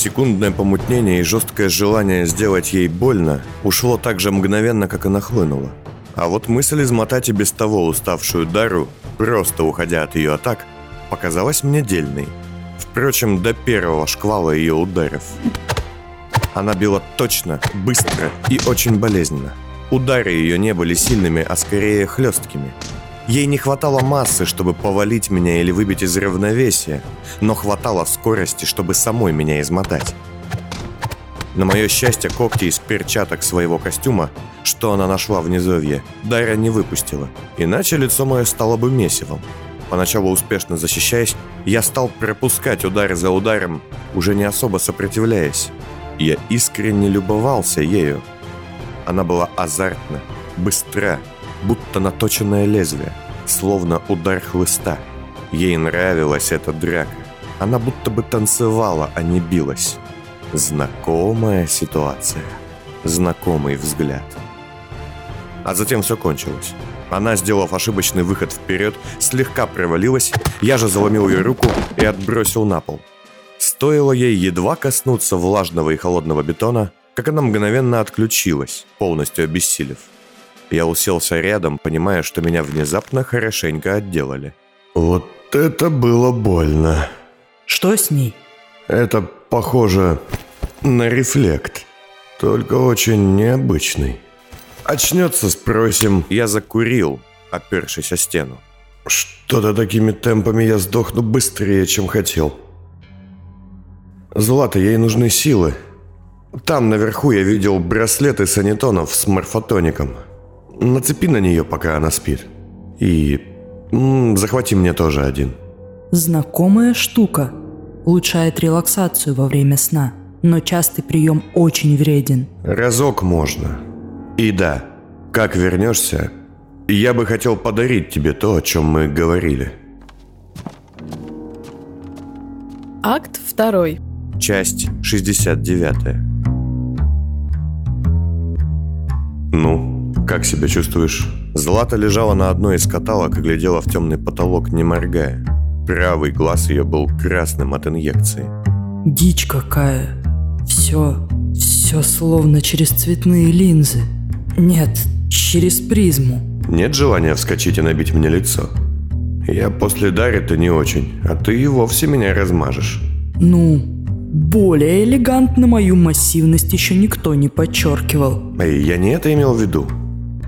Секундное помутнение и жесткое желание сделать ей больно ушло так же мгновенно, как и нахлынуло. А вот мысль измотать и без того уставшую Дару, просто уходя от ее атак, показалась мне дельной. Впрочем, до первого шквала ее ударов. Она била точно, быстро и очень болезненно. Удары ее не были сильными, а скорее хлесткими. Ей не хватало массы, чтобы повалить меня или выбить из равновесия, но хватало скорости, чтобы самой меня измотать. На мое счастье, когти из перчаток своего костюма, что она нашла в низовье, Дайра не выпустила, иначе лицо мое стало бы месивом. Поначалу успешно защищаясь, я стал пропускать удары за ударом, уже не особо сопротивляясь. Я искренне любовался ею. Она была азартна, быстра, будто наточенное лезвие, словно удар хлыста. Ей нравилась эта драка. Она будто бы танцевала, а не билась. Знакомая ситуация. Знакомый взгляд. А затем все кончилось. Она, сделав ошибочный выход вперед, слегка провалилась, я же заломил ее руку и отбросил на пол. Стоило ей едва коснуться влажного и холодного бетона, как она мгновенно отключилась, полностью обессилев. Я уселся рядом, понимая, что меня внезапно хорошенько отделали. «Вот это было больно!» «Что с ней?» «Это похоже на рефлект, только очень необычный». «Очнется, спросим». Я закурил, опершись о стену. «Что-то такими темпами я сдохну быстрее, чем хотел». «Злата, ей нужны силы. Там наверху я видел браслеты санитонов с морфотоником. Нацепи на нее, пока она спит. И м, захвати мне тоже один». Знакомая штука. Улучшает релаксацию во время сна, но частый прием очень вреден. «Разок можно. И да, как вернешься, я бы хотел подарить тебе то, о чем мы говорили». Акт второй. Часть 69. Ну, как себя чувствуешь? Злата лежала на одной из каталок и глядела в темный потолок, не моргая. Правый глаз ее был красным от инъекции. Дичь какая. Все, все словно через цветные линзы. Нет, через призму. Нет желания вскочить и набить мне лицо? Я после Дарри-то не очень, а ты и вовсе меня размажешь. Ну, более элегантно мою массивность еще никто не подчеркивал. Эй, я не это имел в виду.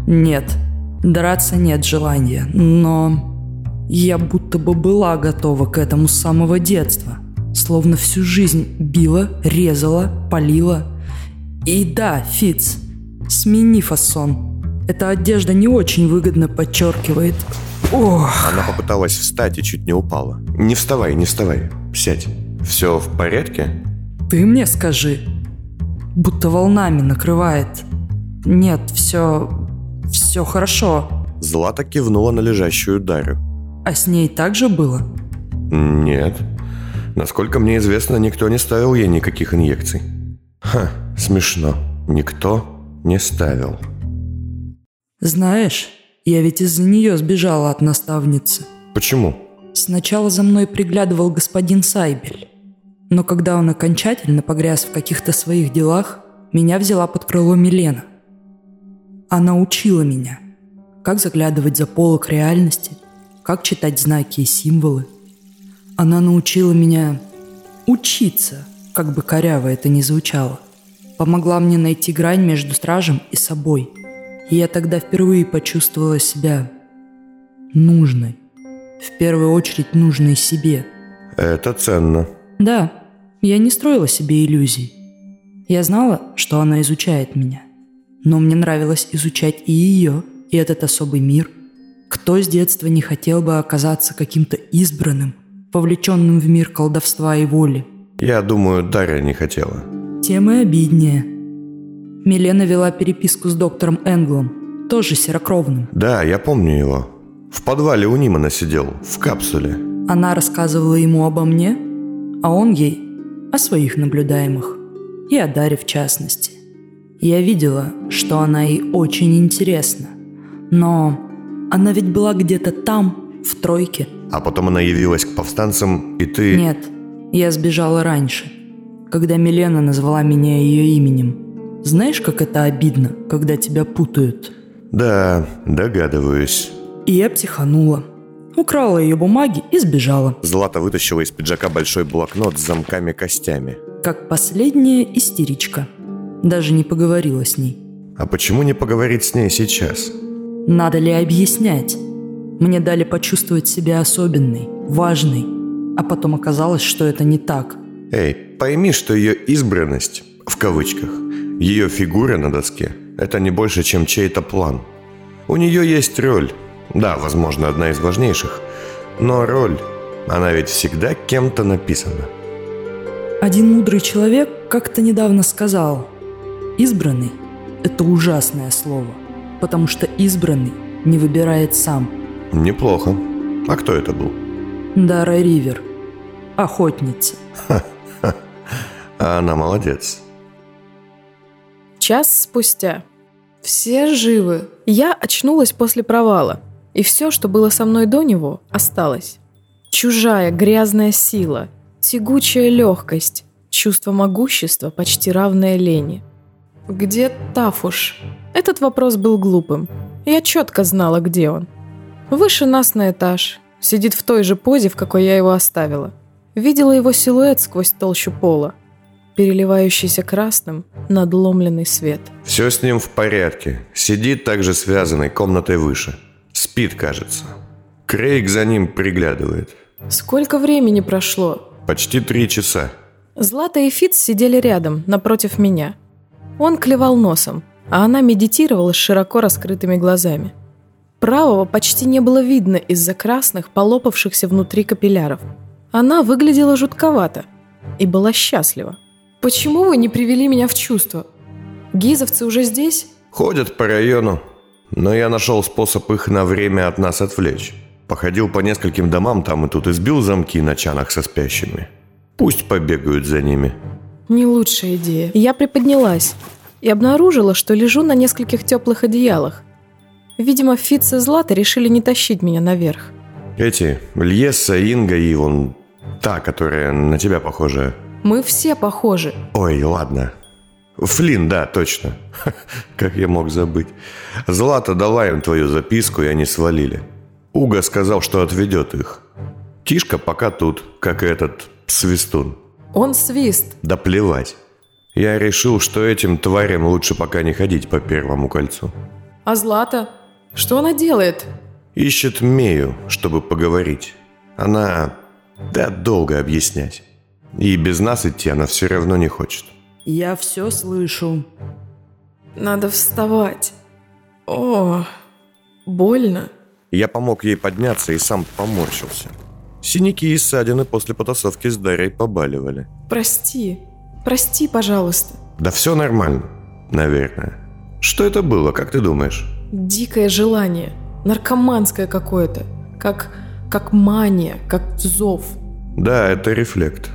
Нет, драться нет желания, но я будто бы была готова к этому с самого детства. Словно всю жизнь била, резала, полила. И да, Фиц, смени фасон. Эта одежда не очень выгодно подчеркивает. Ох, Она попыталась встать и чуть не упала. Не вставай, не вставай. Сядь. Все в порядке? ты мне скажи. Будто волнами накрывает. Нет, все... все хорошо. Злата кивнула на лежащую Дарю. А с ней так же было? Нет. Насколько мне известно, никто не ставил ей никаких инъекций. Ха, смешно. Никто не ставил. Знаешь, я ведь из-за нее сбежала от наставницы. Почему? Сначала за мной приглядывал господин Сайбель. Но когда он окончательно погряз в каких-то своих делах, меня взяла под крыло Милена. Она учила меня, как заглядывать за полок реальности, как читать знаки и символы. Она научила меня учиться, как бы коряво это ни звучало. Помогла мне найти грань между стражем и собой. И я тогда впервые почувствовала себя нужной. В первую очередь нужной себе. Это ценно. Да, я не строила себе иллюзий. Я знала, что она изучает меня. Но мне нравилось изучать и ее, и этот особый мир. Кто с детства не хотел бы оказаться каким-то избранным, повлеченным в мир колдовства и воли? Я думаю, Дарья не хотела. Тем и обиднее. Милена вела переписку с доктором Энглом, тоже серокровным. Да, я помню его. В подвале у Нимана сидел, в капсуле. Она рассказывала ему обо мне, а он ей о своих наблюдаемых и о Даре в частности. Я видела, что она ей очень интересна, но она ведь была где-то там, в тройке. А потом она явилась к повстанцам, и ты... Нет, я сбежала раньше. когда Милена назвала меня ее именем. Знаешь, как это обидно, когда тебя путают? Да, догадываюсь. И я психанула. Украла ее бумаги и сбежала. Злата вытащила из пиджака большой блокнот с замками-костями. Как последняя истеричка. Даже не поговорила с ней. А почему не поговорить с ней сейчас? Надо ли объяснять? Мне дали почувствовать себя особенной, важной. А потом оказалось, что это не так. Эй, пойми, что ее избранность, в кавычках, ее фигура на доске – это не больше, чем чей-то план. У нее есть роль. Да, возможно, одна из важнейших. Но роль, она ведь всегда кем-то написана. Один мудрый человек как-то недавно сказал, «Избранный – это ужасное слово, потому что избранный не выбирает сам». Неплохо. А кто это был? Дара Ривер, охотница. А она молодец. Час спустя. Все живы. Я очнулась после провала. И все, что было со мной до него, осталось. Чужая грязная сила, тягучая легкость, чувство могущества, почти равное лени. Где Тафуш? Этот вопрос был глупым. Я четко знала, где он. Выше нас на этаж. Сидит в той же позе, в какой я его оставила. Видела его силуэт сквозь толщу пола переливающийся красным надломленный свет. Все с ним в порядке. Сидит также связанный комнатой выше. Спит, кажется. Крейг за ним приглядывает. Сколько времени прошло? Почти три часа. Злата и Фиц сидели рядом, напротив меня. Он клевал носом, а она медитировала с широко раскрытыми глазами. Правого почти не было видно из-за красных, полопавшихся внутри капилляров. Она выглядела жутковато и была счастлива. Почему вы не привели меня в чувство? Гизовцы уже здесь? Ходят по району, но я нашел способ их на время от нас отвлечь. Походил по нескольким домам там и тут и сбил замки на чанах со спящими. Пусть побегают за ними. Не лучшая идея. Я приподнялась и обнаружила, что лежу на нескольких теплых одеялах. Видимо, Фитц и Злата решили не тащить меня наверх. Эти, Льеса, Инга и вон та, которая на тебя похожая. Мы все похожи. Ой, ладно. Флин, да, точно. Как я мог забыть. Злата дала им твою записку, и они свалили. Уга сказал, что отведет их. Тишка пока тут, как и этот свистун. Он свист. Да плевать. Я решил, что этим тварям лучше пока не ходить по первому кольцу. А Злата? Что она делает? Ищет Мею, чтобы поговорить. Она... Да, долго объяснять. И без нас идти она все равно не хочет. Я все слышу. Надо вставать. О, больно. Я помог ей подняться и сам поморщился. Синяки и ссадины после потасовки с Дарьей побаливали. Прости. Прости, пожалуйста. Да все нормально, наверное. Что это было, как ты думаешь? Дикое желание. Наркоманское какое-то. Как, как мания, как зов. Да, это рефлект.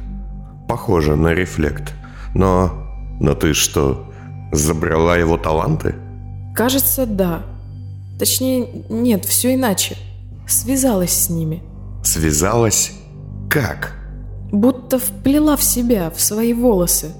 Похоже на рефлект. Но... Но ты что, забрала его таланты? Кажется, да. Точнее, нет, все иначе. Связалась с ними. Связалась? Как? Будто вплела в себя, в свои волосы.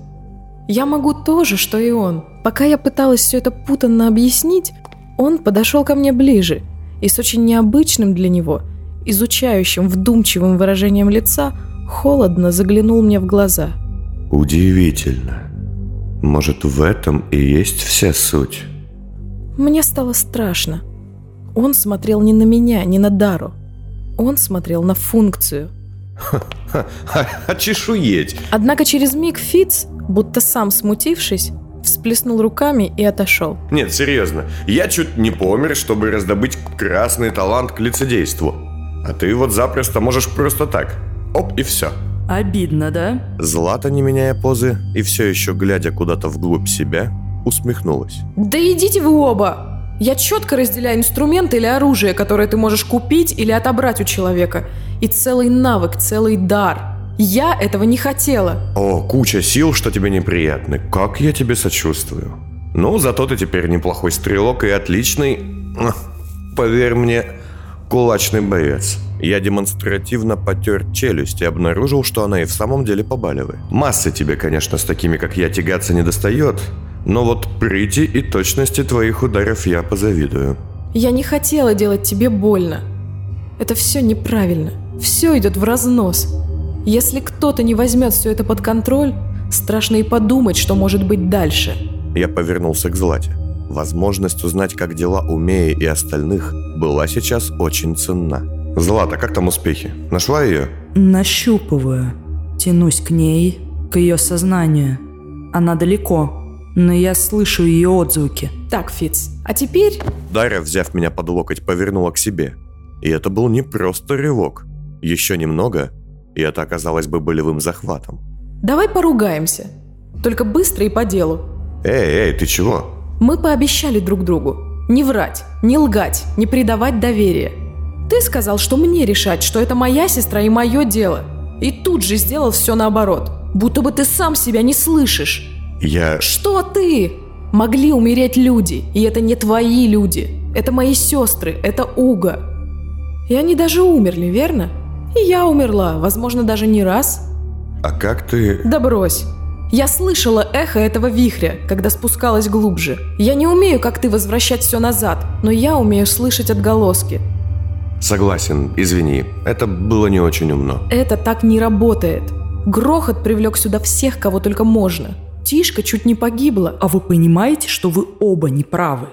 Я могу то же, что и он. Пока я пыталась все это путанно объяснить, он подошел ко мне ближе и с очень необычным для него, изучающим, вдумчивым выражением лица холодно заглянул мне в глаза. Удивительно. Может, в этом и есть вся суть? Мне стало страшно. Он смотрел не на меня, не на Дару. Он смотрел на функцию. А чешуеть! Однако через миг Фиц, будто сам смутившись, всплеснул руками и отошел. Нет, серьезно. Я чуть не помер, чтобы раздобыть красный талант к лицедейству. А ты вот запросто можешь просто так. Оп, и все. Обидно, да? Злата, не меняя позы и все еще глядя куда-то вглубь себя, усмехнулась. Да идите вы оба! Я четко разделяю инструмент или оружие, которое ты можешь купить или отобрать у человека. И целый навык, целый дар. Я этого не хотела. О, куча сил, что тебе неприятны. Как я тебе сочувствую. Ну, зато ты теперь неплохой стрелок и отличный, поверь мне, кулачный боец. Я демонстративно потер челюсть и обнаружил, что она и в самом деле побаливает. Массы тебе, конечно, с такими, как я, тягаться не достает, но вот прыти и точности твоих ударов я позавидую. Я не хотела делать тебе больно. Это все неправильно. Все идет в разнос. Если кто-то не возьмет все это под контроль, страшно и подумать, что может быть дальше. Я повернулся к Злате. Возможность узнать, как дела у Меи и остальных, была сейчас очень ценна. Злата, как там успехи? Нашла ее? Нащупываю. Тянусь к ней, к ее сознанию. Она далеко, но я слышу ее отзвуки. Так, Фиц, а теперь... Дарья, взяв меня под локоть, повернула к себе. И это был не просто рывок. Еще немного, и это оказалось бы болевым захватом. Давай поругаемся. Только быстро и по делу. Эй, эй, ты чего? Мы пообещали друг другу. Не врать, не лгать, не предавать доверие. Ты сказал, что мне решать, что это моя сестра и мое дело. И тут же сделал все наоборот. Будто бы ты сам себя не слышишь. Я... Что ты? Могли умереть люди, и это не твои люди. Это мои сестры, это Уга. И они даже умерли, верно? И я умерла, возможно, даже не раз. А как ты... Да брось. Я слышала эхо этого вихря, когда спускалась глубже. Я не умею, как ты, возвращать все назад, но я умею слышать отголоски. Согласен, извини, это было не очень умно. Это так не работает. Грохот привлек сюда всех, кого только можно. Тишка чуть не погибла. А вы понимаете, что вы оба неправы?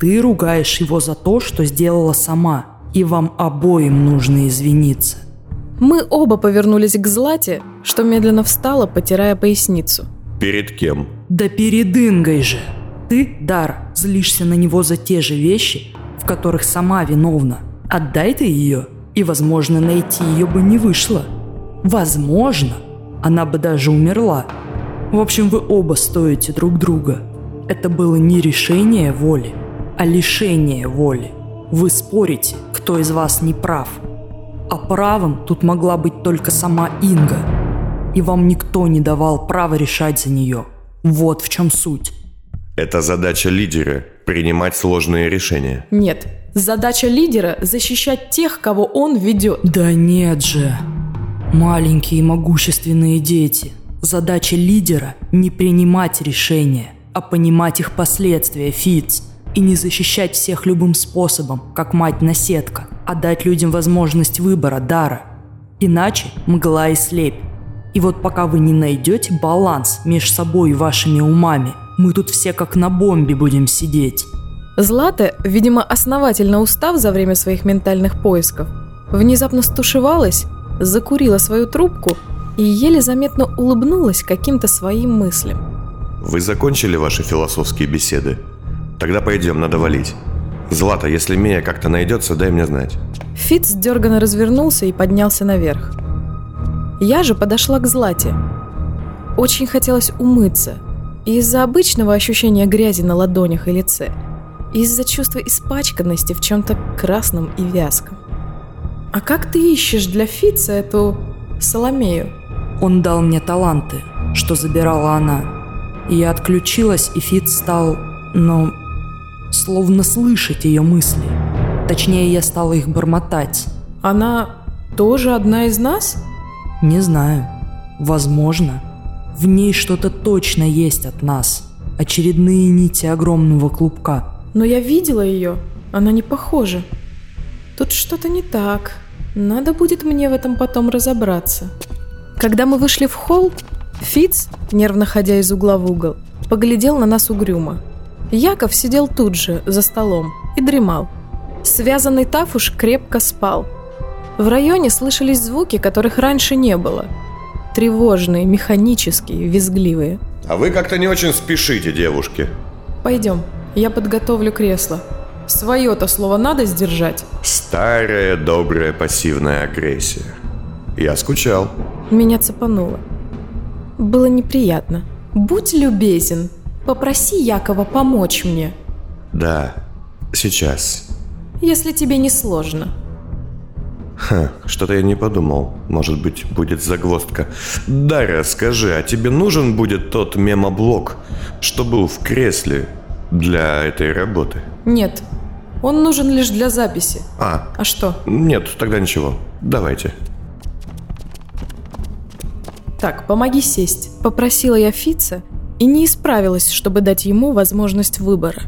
Ты ругаешь его за то, что сделала сама, и вам обоим нужно извиниться. Мы оба повернулись к Злате, что медленно встала, потирая поясницу. Перед кем? Да перед Ингой же. Ты, Дар, злишься на него за те же вещи, в которых сама виновна. Отдай ты ее, и, возможно, найти ее бы не вышло. Возможно, она бы даже умерла. В общем, вы оба стоите друг друга. Это было не решение воли, а лишение воли. Вы спорите, кто из вас не прав. А правым тут могла быть только сама Инга. И вам никто не давал права решать за нее. Вот в чем суть. Это задача лидера – принимать сложные решения. Нет, задача лидера – защищать тех, кого он ведет. Да нет же. Маленькие могущественные дети. Задача лидера – не принимать решения, а понимать их последствия, Фиц. И не защищать всех любым способом, как мать-наседка, а дать людям возможность выбора, дара. Иначе мгла и слепь. И вот пока вы не найдете баланс между собой и вашими умами, мы тут все как на бомбе будем сидеть. Злата, видимо, основательно устав за время своих ментальных поисков, внезапно стушевалась, закурила свою трубку и еле заметно улыбнулась каким-то своим мыслям. Вы закончили ваши философские беседы? Тогда пойдем, надо валить. Злата, если Мия как-то найдется, дай мне знать. Фиц дерганно развернулся и поднялся наверх. Я же подошла к Злате. Очень хотелось умыться. И из-за обычного ощущения грязи на ладонях и лице. И из-за чувства испачканности в чем-то красном и вязком. «А как ты ищешь для Фица эту Соломею?» Он дал мне таланты, что забирала она. И я отключилась, и Фиц стал, ну, словно слышать ее мысли. Точнее, я стала их бормотать. Она тоже одна из нас? Не знаю. Возможно. В ней что-то точно есть от нас. Очередные нити огромного клубка. Но я видела ее. Она не похожа. Тут что-то не так. Надо будет мне в этом потом разобраться. Когда мы вышли в холл, Фиц, нервно ходя из угла в угол, поглядел на нас угрюмо. Яков сидел тут же, за столом, и дремал. Связанный Тафуш крепко спал. В районе слышались звуки, которых раньше не было. Тревожные, механические, визгливые. А вы как-то не очень спешите, девушки. Пойдем, я подготовлю кресло. Свое-то слово надо сдержать. Старая добрая пассивная агрессия. Я скучал. Меня цепануло. Было неприятно. Будь любезен, попроси Якова помочь мне. Да, сейчас. Если тебе не сложно. Ха, что-то я не подумал. Может быть, будет загвоздка. Дарья, скажи, а тебе нужен будет тот мемоблок, что был в кресле для этой работы? Нет, Он нужен лишь для записи. А, А что? нет, тогда ничего. Давайте. Так, помоги сесть. Попросила я Фица и не исправилась, чтобы дать ему возможность выбора.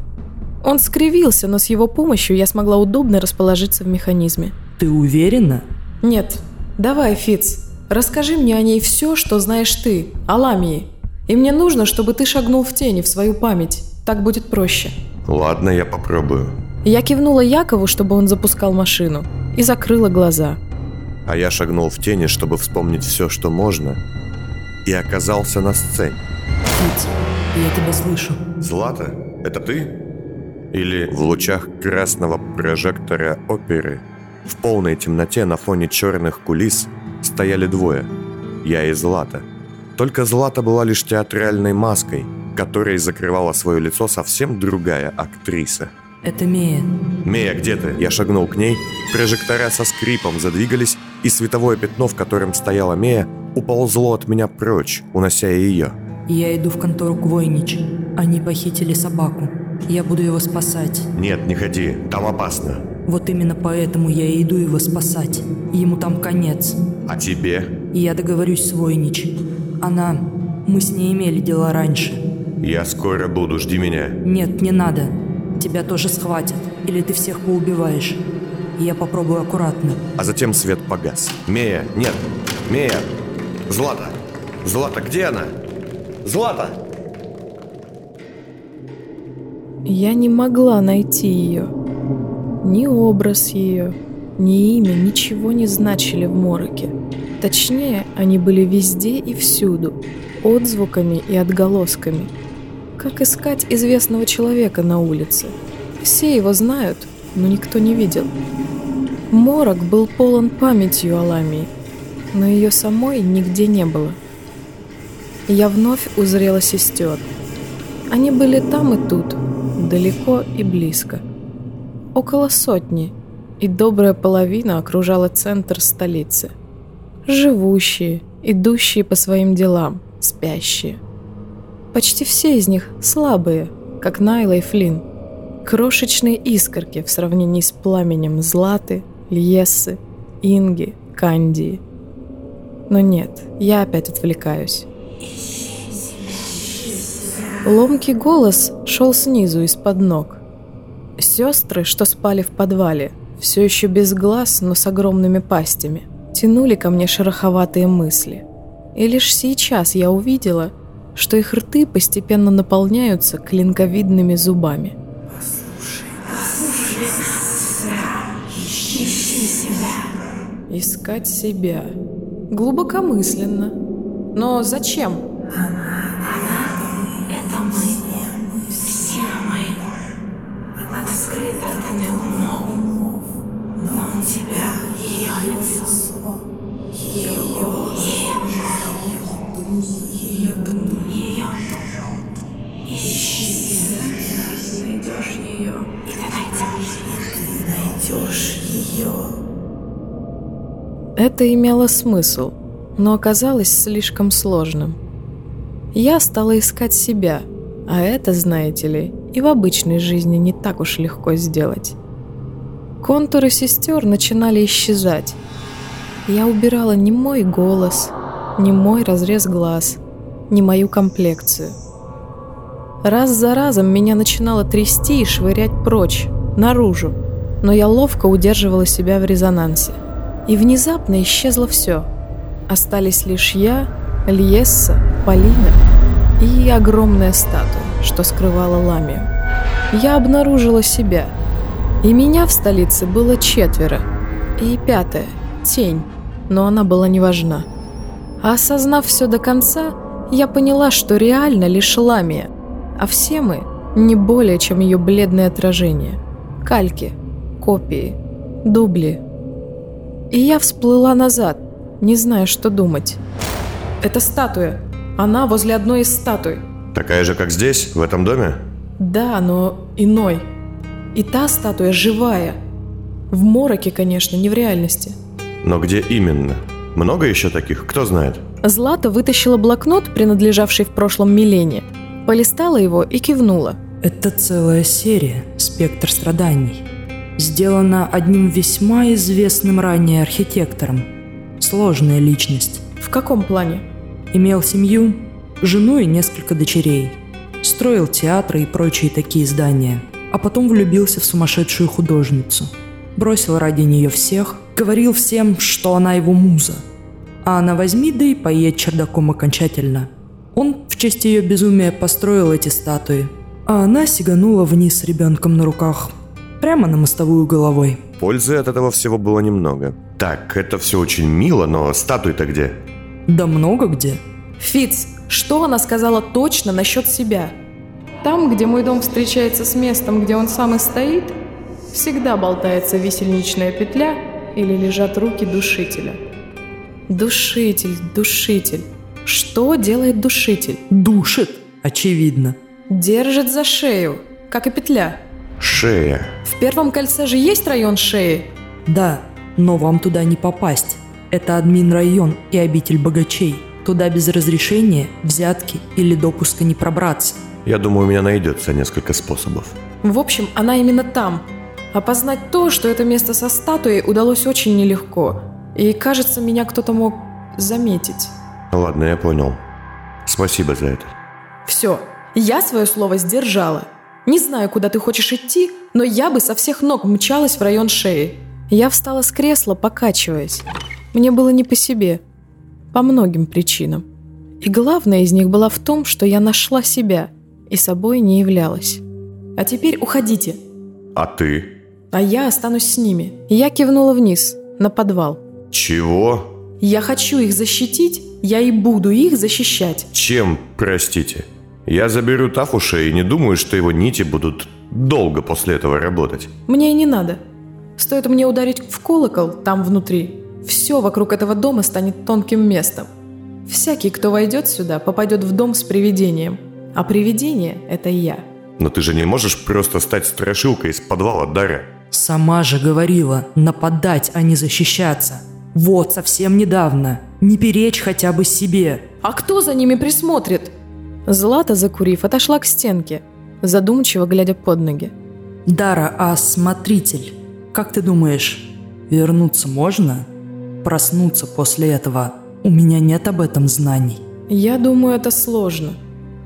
Он скривился, но с его помощью я смогла удобно расположиться в механизме. Ты уверена? Нет, давай, Фиц, расскажи мне о ней все, что знаешь ты, о Ламии. И мне нужно, чтобы ты шагнул в тени, в свою память. Так будет проще. Ладно, я попробую. Я кивнула Якову, чтобы он запускал машину, и закрыла глаза. А я шагнул в тени, чтобы вспомнить все, что можно, и оказался на сцене. Фиц, я тебя слышу. Злата, это ты? Или в лучах красного прожектора оперы в полной темноте на фоне черных кулис стояли двое. Я и Злата. Только Злата была лишь театральной маской, которой закрывала свое лицо совсем другая актриса. Это Мия. «Мея, где ты?» Я шагнул к ней, прожектора со скрипом задвигались, и световое пятно, в котором стояла Мея, уползло от меня прочь, унося ее. Я иду в контору к Войнич. Они похитили собаку. Я буду его спасать. «Нет, не ходи, там опасно». Вот именно поэтому я и иду его спасать. Ему там конец. «А тебе?» Я договорюсь с Войнич. Она... Мы с ней имели дела раньше. «Я скоро буду, жди меня». Нет, не надо. Тебя тоже схватят. Или ты всех поубиваешь. Я попробую аккуратно. А затем свет погас. «Мея, нет! Мея! Злата! Злата, где она? Злата!» Я не могла найти ее. Ни образ ее, ни имя ничего не значили в мороке. Точнее, они были везде и всюду, отзвуками и отголосками. Как искать известного человека на улице? Все его знают, но никто не видел. Морок был полон памятью о Ламии, но ее самой нигде не было. Я вновь узрела сестер. Они были там и тут, далеко и близко. Около сотни, и добрая половина окружала центр столицы. Живущие, идущие по своим делам, спящие. Почти все из них слабые, как Найла и Флинн. Крошечные искорки в сравнении с пламенем Златы, Льессы, Инги, Кандии. Но нет, я опять отвлекаюсь. Ломкий голос шел снизу из-под ног. Сестры, что спали в подвале, все еще без глаз, но с огромными пастями, тянули ко мне шероховатые мысли. И лишь сейчас я увидела, что их рты постепенно наполняются клинковидными зубами. Искать себя. Глубокомысленно. Но зачем? Это имело смысл, но оказалось слишком сложным. Я стала искать себя, а это, знаете ли, и в обычной жизни не так уж легко сделать. Контуры сестер начинали исчезать. Я убирала не мой голос, не мой разрез глаз, не мою комплекцию. Раз за разом меня начинало трясти и швырять прочь, наружу, но я ловко удерживала себя в резонансе. И внезапно исчезло все. Остались лишь я, Льесса, Полина и огромная статуя, что скрывала Ламию. Я обнаружила себя. И меня в столице было четверо. И пятая — тень, но она была не важна. А осознав все до конца, я поняла, что реально лишь Ламия, а все мы не более, чем ее бледное отражение. Кальки, копии, дубли. И я всплыла назад, не зная, что думать. Это статуя. Она возле одной из статуй. Такая же, как здесь, в этом доме? Да, но иной. И та статуя живая. В мороке, конечно, не в реальности. Но где именно? Много еще таких? Кто знает? Злата вытащила блокнот, принадлежавший в прошлом Милене, полистала его и кивнула. Это целая серия «Спектр страданий». Сделана одним весьма известным ранее архитектором. Сложная личность. В каком плане? Имел семью, жену и несколько дочерей. Строил театры и прочие такие здания. А потом влюбился в сумасшедшую художницу. Бросил ради нее всех, говорил всем, что она его муза. А она возьми да и поедь чердаком окончательно. Он в честь ее безумия построил эти статуи. А она сиганула вниз с ребенком на руках. Прямо на мостовую головой. Пользы от этого всего было немного. Так, это все очень мило, но статуи-то где? Да много где. Фиц, что она сказала точно насчет себя? Там, где мой дом встречается с местом, где он сам и стоит, всегда болтается висельничная петля или лежат руки душителя. Душитель, душитель. Что делает душитель? Душит, очевидно. Держит за шею, как и петля. Шея. В первом кольце же есть район шеи. Да, но вам туда не попасть. Это админ-район и обитель богачей. Туда без разрешения, взятки или допуска не пробраться. Я думаю, у меня найдется несколько способов. В общем, она именно там. Опознать то, что это место со статуей, удалось очень нелегко. И, кажется, меня кто-то мог заметить. Ладно, я понял. Спасибо за это. Все, я свое слово сдержала. Не знаю, куда ты хочешь идти, но я бы со всех ног мчалась в район шеи. Я встала с кресла, покачиваясь. Мне было не по себе. По многим причинам. И главная из них была в том, что я нашла себя и собой не являлась. А теперь уходите. А ты? А я останусь с ними. Я кивнула вниз, на подвал. Чего? Я хочу их защитить, я и буду их защищать. Чем, простите? Я заберу Тафуша и не думаю, что его нити будут долго после этого работать. Мне и не надо. Стоит мне ударить в колокол там внутри, все вокруг этого дома станет тонким местом. Всякий, кто войдет сюда, попадет в дом с привидением. А привидение – это я. Но ты же не можешь просто стать страшилкой из подвала Даря. Сама же говорила нападать, а не защищаться. Вот, совсем недавно. Не перечь хотя бы себе. А кто за ними присмотрит? Злата, закурив, отошла к стенке, задумчиво глядя под ноги. Дара, а смотритель, как ты думаешь, вернуться можно? Проснуться после этого? У меня нет об этом знаний. Я думаю, это сложно.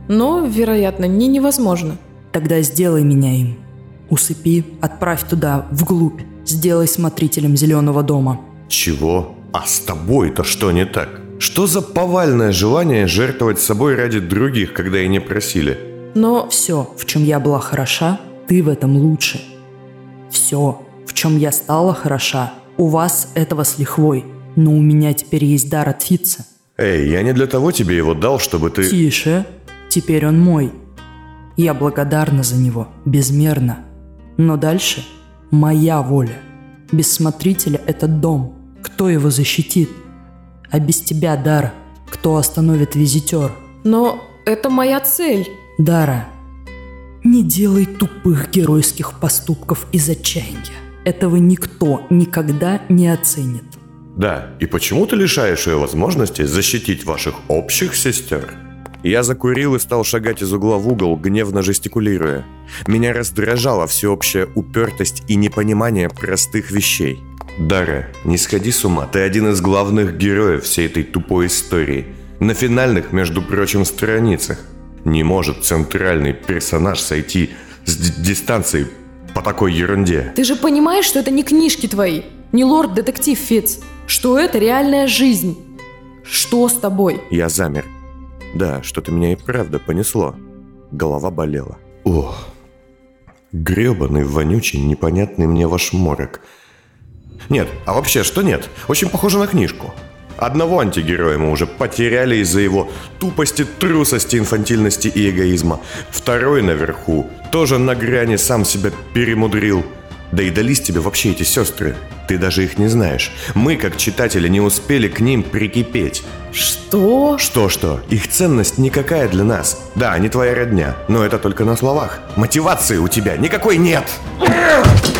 Но, вероятно, не невозможно. Тогда сделай меня им. Усыпи, отправь туда, вглубь. Сделай смотрителем зеленого дома. Чего? А с тобой-то что не так? Что за повальное желание жертвовать собой ради других, когда и не просили? Но все, в чем я была хороша, ты в этом лучше. Все, в чем я стала хороша, у вас этого с лихвой. Но у меня теперь есть дар от Фитца. Эй, я не для того тебе его дал, чтобы ты... Тише. Теперь он мой. Я благодарна за него, безмерно. Но дальше моя воля. Без смотрителя этот дом. Кто его защитит? А без тебя, Дара, кто остановит визитер? Но это моя цель. Дара, не делай тупых геройских поступков из отчаяния. Этого никто никогда не оценит. Да, и почему ты лишаешь ее возможности защитить ваших общих сестер? Я закурил и стал шагать из угла в угол, гневно жестикулируя. Меня раздражала всеобщая упертость и непонимание простых вещей. Дара, не сходи с ума, ты один из главных героев всей этой тупой истории. На финальных, между прочим, страницах. Не может центральный персонаж сойти с дистанции по такой ерунде. Ты же понимаешь, что это не книжки твои, не лорд-детектив Фитц, что это реальная жизнь. Что с тобой? Я замер. Да, что-то меня и правда понесло. Голова болела. Ох, гребаный, вонючий, непонятный мне ваш морок. Нет, а вообще, что нет? Очень похоже на книжку. Одного антигероя мы уже потеряли из-за его тупости, трусости, инфантильности и эгоизма. Второй наверху тоже на грани сам себя перемудрил. Да и дались тебе вообще эти сестры. Ты даже их не знаешь. Мы, как читатели, не успели к ним прикипеть. Что? Что-что? Их ценность никакая для нас. Да, они твоя родня, но это только на словах. Мотивации у тебя никакой нет!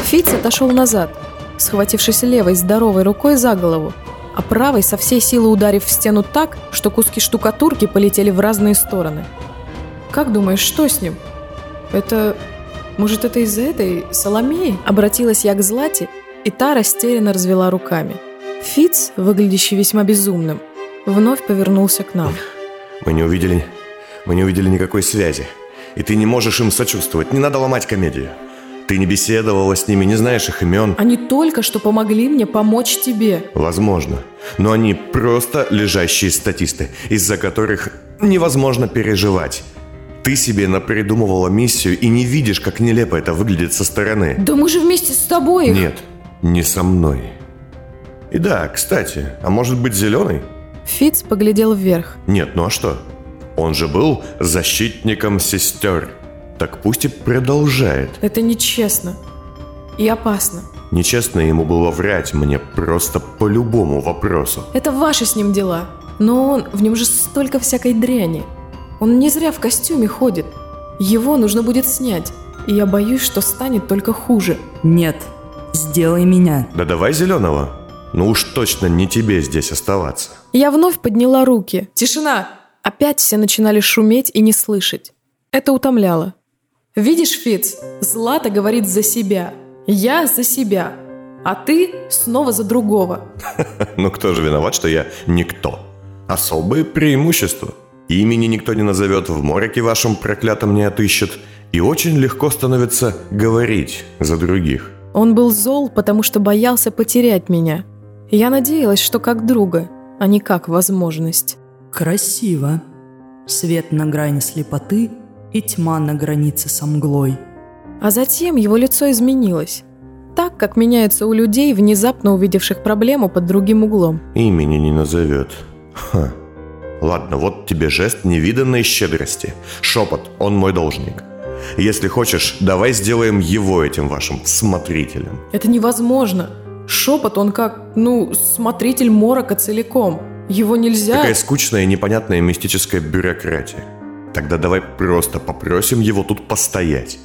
Фиц отошел назад, схватившись левой здоровой рукой за голову, а правой со всей силы ударив в стену так, что куски штукатурки полетели в разные стороны. Как думаешь, что с ним? Это... Может, это из-за этой Соломеи? Обратилась я к Злате, и та растерянно развела руками. Фиц, выглядящий весьма безумным, вновь повернулся к нам. Мы не увидели... Мы не увидели никакой связи. И ты не можешь им сочувствовать. Не надо ломать комедию. Ты не беседовала с ними, не знаешь их имен. Они только что помогли мне помочь тебе. Возможно. Но они просто лежащие статисты, из-за которых невозможно переживать. Ты себе напридумывала миссию и не видишь, как нелепо это выглядит со стороны. Да мы же вместе с тобой. их- Нет, не со мной. И да, кстати, а может быть зеленый? Фиц поглядел вверх. Нет, ну а что? Он же был защитником сестер. Так пусть и продолжает. Это нечестно. И опасно. Нечестно ему было врать мне просто по любому вопросу. Это ваши с ним дела. Но он, в нем же столько всякой дряни. Он не зря в костюме ходит. Его нужно будет снять. И я боюсь, что станет только хуже. Нет, сделай меня. Да давай зеленого. Ну уж точно не тебе здесь оставаться. Я вновь подняла руки. Тишина! Опять все начинали шуметь и не слышать. Это утомляло. Видишь, Фиц, Злата говорит за себя. Я за себя. А ты снова за другого. Ну кто же виноват, что я никто? Особые преимущества. Имени никто не назовет, в морике вашем проклятом не отыщет. И очень легко становится говорить за других. Он был зол, потому что боялся потерять меня. Я надеялась, что как друга, а не как возможность. Красиво. Свет на грани слепоты и тьма на границе со мглой. А затем его лицо изменилось. Так, как меняется у людей, внезапно увидевших проблему под другим углом. Имени не назовет. Ха. Ладно, вот тебе жест невиданной щедрости. Шепот, он мой должник. Если хочешь, давай сделаем его этим вашим смотрителем. Это невозможно. Шепот, он как, ну, смотритель морока целиком. Его нельзя... Такая скучная и непонятная мистическая бюрократия. Тогда давай просто попросим его тут постоять.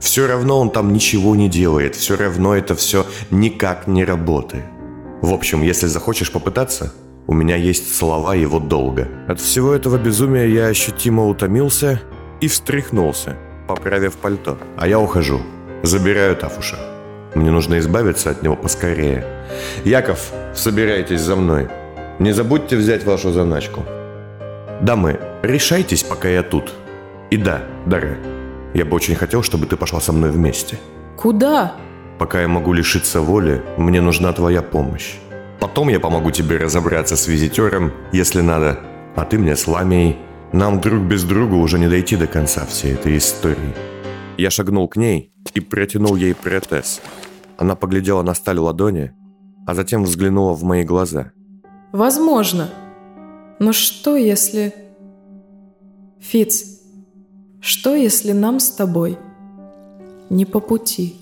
Все равно он там ничего не делает, все равно это все никак не работает. В общем, если захочешь попытаться, у меня есть слова его долга. От всего этого безумия я ощутимо утомился и встряхнулся, поправив пальто. А я ухожу. Забираю Тафуша. Мне нужно избавиться от него поскорее. Яков, собирайтесь за мной. Не забудьте взять вашу заначку. Дамы, решайтесь, пока я тут. И да, Дара, я бы очень хотел, чтобы ты пошла со мной вместе. Куда? Пока я могу лишиться воли, мне нужна твоя помощь. Потом я помогу тебе разобраться с визитером, если надо, а ты мне с Ламией. Нам друг без друга уже не дойти до конца всей этой истории. Я шагнул к ней и протянул ей протез. Она поглядела на сталь ладони, а затем взглянула в мои глаза. Возможно. Но что если... Фиц, что если нам с тобой не по пути?